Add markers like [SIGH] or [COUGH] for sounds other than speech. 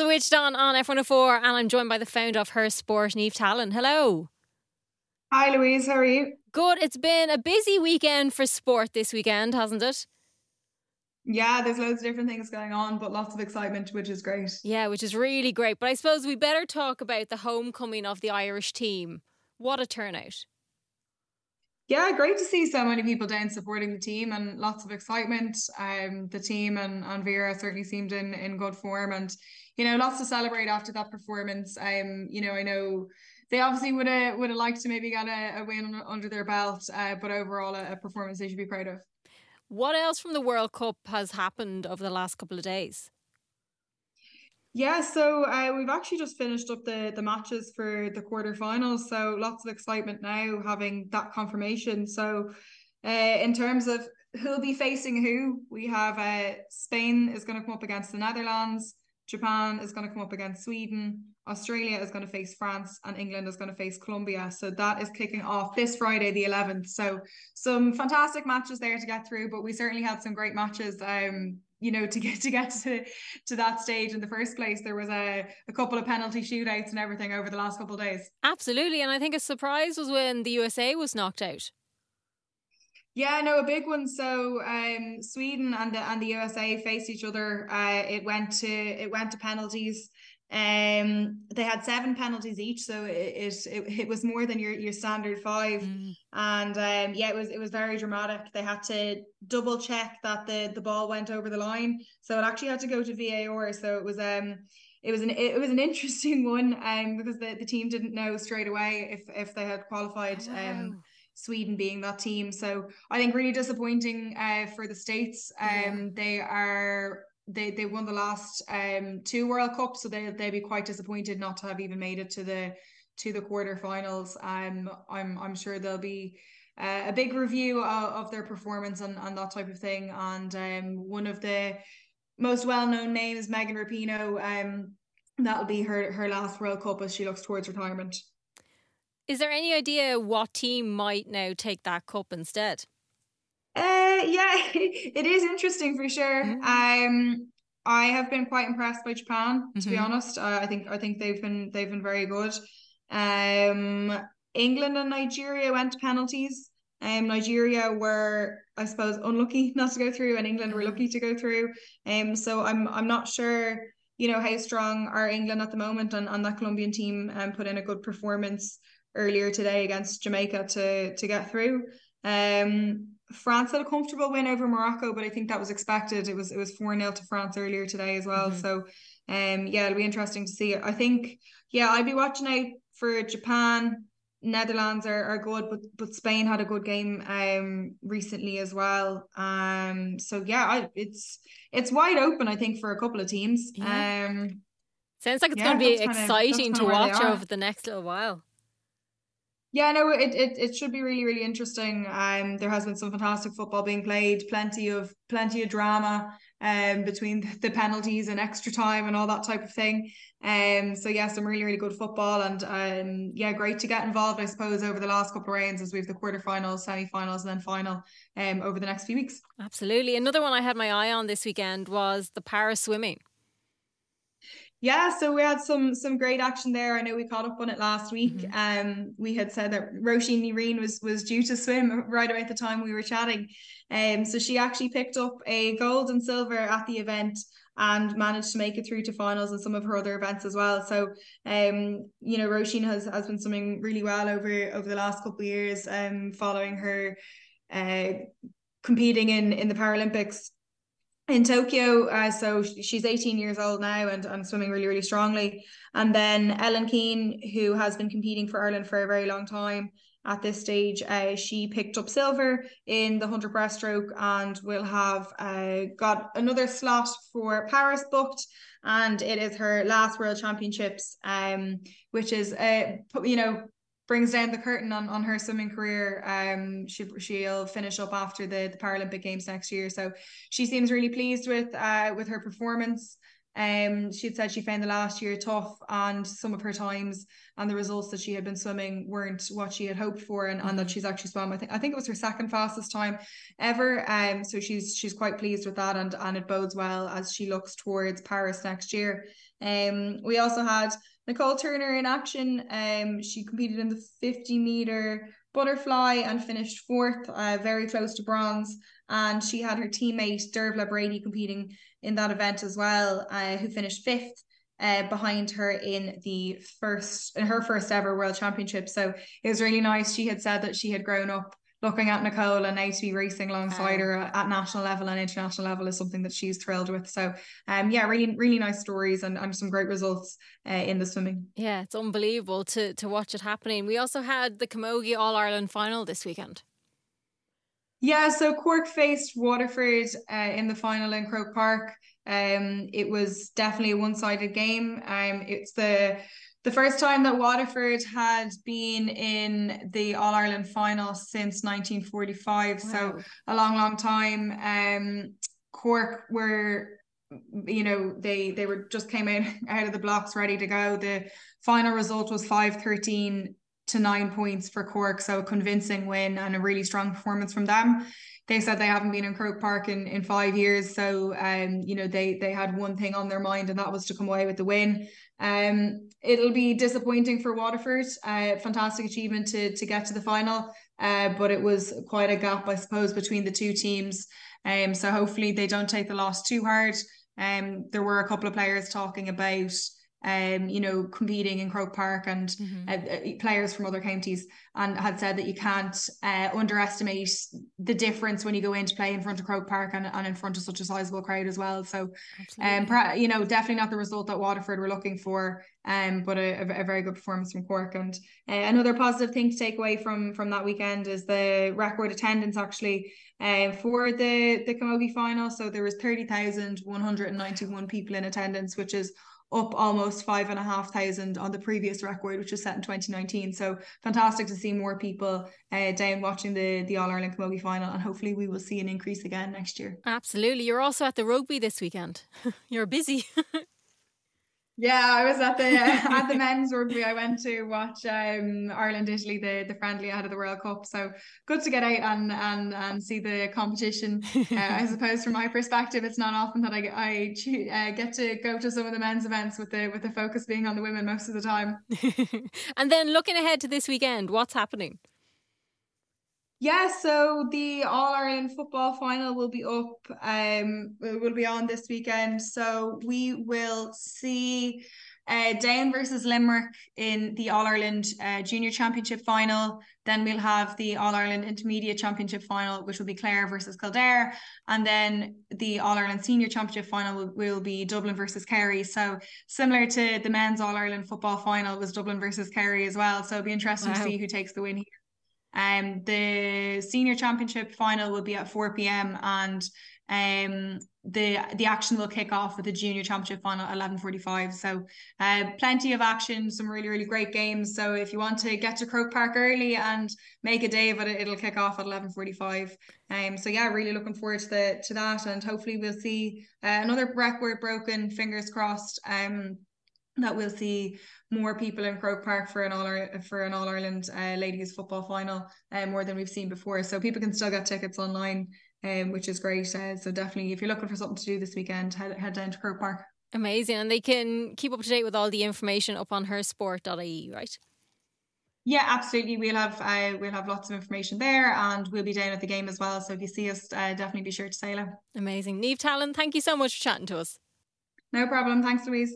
switched on on F104 and I'm joined by the founder of Her Sport, Niamh Tallon. Hello. Hi Louise, how are you? Good. It's been a busy weekend for sport this weekend, hasn't it? Yeah, there's loads of different things going on, but lots of excitement, which is great. Yeah, which is really great. But I suppose we better talk about the homecoming of the Irish team. What a turnout. Yeah, great to see so many people down supporting the team and lots of excitement. Um, the team and, and Vera certainly seemed in, in good form and, you know, lots to celebrate after that performance. Um, you know, I know they obviously would have would have liked to maybe get a, a win under their belt, uh, but overall a, a performance they should be proud of. What else from the World Cup has happened over the last couple of days? Yeah, so uh, we've actually just finished up the the matches for the quarterfinals. So lots of excitement now having that confirmation. So uh, in terms of who'll be facing who, we have uh, Spain is going to come up against the Netherlands, Japan is going to come up against Sweden, Australia is going to face France, and England is going to face Colombia. So that is kicking off this Friday, the 11th. So some fantastic matches there to get through, but we certainly had some great matches. Um, you know, to get to get to to that stage in the first place, there was a, a couple of penalty shootouts and everything over the last couple of days. Absolutely, and I think a surprise was when the USA was knocked out. Yeah, no, a big one. So um, Sweden and the and the USA faced each other. Uh, it went to it went to penalties. Um, they had seven penalties each, so it it, it was more than your your standard five. Mm. And um, yeah, it was it was very dramatic. They had to double check that the the ball went over the line, so it actually had to go to VAR. So it was um it was an it was an [LAUGHS] interesting one um because the, the team didn't know straight away if if they had qualified oh, um Sweden being that team. So I think really disappointing uh, for the States. Um, yeah. They are they they won the last um two World Cups, so they they'd be quite disappointed not to have even made it to the to the quarterfinals. Um, I'm I'm sure there'll be. Uh, a big review of, of their performance and, and that type of thing. And um, one of the most well-known names, Megan Rapinoe, um, that'll be her her last World Cup as she looks towards retirement. Is there any idea what team might now take that cup instead? Uh, yeah, [LAUGHS] it is interesting for sure. Mm. Um, I have been quite impressed by Japan, to mm-hmm. be honest. Uh, I think I think they've been they've been very good. Um, England and Nigeria went to penalties. Um, Nigeria were, I suppose, unlucky [LAUGHS] not to go through, and England were lucky to go through. Um, so I'm I'm not sure, you know, how strong are England at the moment, and, and that Colombian team um, put in a good performance earlier today against Jamaica to to get through. Um, France had a comfortable win over Morocco, but I think that was expected. It was it was four 0 to France earlier today as well. Mm-hmm. So, um, yeah, it'll be interesting to see. I think, yeah, I'd be watching out for Japan. Netherlands are, are good, but but Spain had a good game um recently as well. Um, so yeah, I, it's it's wide open. I think for a couple of teams. Yeah. Um, sounds like it's yeah, going to be exciting to watch over the next little while. Yeah, no, it, it it should be really really interesting. Um, there has been some fantastic football being played, plenty of plenty of drama, um, between the penalties and extra time and all that type of thing. Um, so yeah, some really really good football and um, yeah, great to get involved. I suppose over the last couple of rounds as we have the quarterfinals, semi-finals, and then final, um, over the next few weeks. Absolutely, another one I had my eye on this weekend was the para swimming. Yeah, so we had some some great action there. I know we caught up on it last week. Mm-hmm. Um, we had said that Roisin Ní Riain was was due to swim right about the time we were chatting. Um, so she actually picked up a gold and silver at the event and managed to make it through to finals and some of her other events as well. So, um, you know, Roisin has has been swimming really well over over the last couple of years. Um, following her, uh, competing in in the Paralympics in Tokyo. Uh, so she's 18 years old now and, and swimming really, really strongly. And then Ellen Keane, who has been competing for Ireland for a very long time at this stage, uh, she picked up silver in the 100 breaststroke and will have uh, got another slot for Paris booked. And it is her last World Championships, um, which is, uh, you know, brings down the curtain on, on her swimming career. Um, she she'll finish up after the, the Paralympic Games next year. So she seems really pleased with uh with her performance. Um, she said she found the last year tough, and some of her times and the results that she had been swimming weren't what she had hoped for, and, and that mm-hmm. she's actually swum. I think I think it was her second fastest time ever. Um, so she's she's quite pleased with that, and and it bodes well as she looks towards Paris next year. Um, we also had Nicole Turner in action. Um, she competed in the 50 meter butterfly and finished fourth, uh, very close to bronze. And she had her teammate Dervla Brady competing in that event as well, uh, who finished fifth. Uh, behind her in the first in her first ever world championship so it was really nice she had said that she had grown up looking at Nicole and now to be racing alongside her at national level and international level is something that she's thrilled with. So, um, yeah, really, really nice stories and, and some great results uh, in the swimming. Yeah, it's unbelievable to to watch it happening. We also had the Camogie All Ireland final this weekend. Yeah, so Cork faced Waterford uh, in the final in Croke Park. Um, it was definitely a one-sided game. Um, it's the the first time that Waterford had been in the All Ireland final since 1945, wow. so a long, long time. Um, Cork were, you know, they they were just came out [LAUGHS] out of the blocks ready to go. The final result was five thirteen to nine points for Cork, so a convincing win and a really strong performance from them they said they haven't been in Croke Park in, in five years. So um, you know, they they had one thing on their mind and that was to come away with the win. Um, it'll be disappointing for Waterford. Uh, fantastic achievement to to get to the final. Uh, but it was quite a gap, I suppose, between the two teams. Um, so hopefully they don't take the loss too hard. Um, there were a couple of players talking about um, you know, competing in Croke Park and mm-hmm. uh, uh, players from other counties, and had said that you can't uh, underestimate the difference when you go in to play in front of Croke Park and, and in front of such a sizable crowd as well. So, Absolutely. um, you know, definitely not the result that Waterford were looking for, um, but a, a very good performance from Cork. And uh, another positive thing to take away from from that weekend is the record attendance actually. Uh, for the the Camogie final, so there was thirty thousand one hundred and ninety one people in attendance, which is up almost five and a half thousand on the previous record, which was set in 2019. So fantastic to see more people uh, down watching the the All Ireland Camogie final, and hopefully we will see an increase again next year. Absolutely, you're also at the rugby this weekend. [LAUGHS] you're busy. [LAUGHS] Yeah, I was at the uh, [LAUGHS] at the men's rugby. I went to watch um, Ireland Italy the the friendly ahead of the World Cup. So good to get out and and and see the competition. [LAUGHS] Uh, I suppose from my perspective, it's not often that I I uh, get to go to some of the men's events with the with the focus being on the women most of the time. [LAUGHS] and then looking ahead to this weekend, what's happening? Yeah, so the All Ireland football final will be up. Um, will be on this weekend. So we will see uh, Down versus Limerick in the All Ireland uh, Junior Championship final. Then we'll have the All Ireland Intermediate Championship final, which will be Clare versus Kildare, and then the All Ireland Senior Championship final will, will be Dublin versus Kerry. So similar to the men's All Ireland football final was Dublin versus Kerry as well. So it'll be interesting wow. to see who takes the win here. Um, the senior championship final will be at 4 p.m. and um the the action will kick off with the junior championship final at 11:45. So uh, plenty of action, some really really great games. So if you want to get to Croke Park early and make a day of it, it'll kick off at 11:45. Um, so yeah, really looking forward to the to that, and hopefully we'll see uh, another record broken. Fingers crossed. Um, that we'll see more people in Croke Park for an all for an All Ireland uh, ladies football final, uh, more than we've seen before. So people can still get tickets online, um, which is great. Uh, so definitely, if you're looking for something to do this weekend, head, head down to Croke Park. Amazing, and they can keep up to date with all the information up on hersport.ie, right? Yeah, absolutely. We'll have uh, we'll have lots of information there, and we'll be down at the game as well. So if you see us, uh, definitely be sure to say hello. Amazing, Niamh Tallon. Thank you so much for chatting to us. No problem. Thanks, Louise.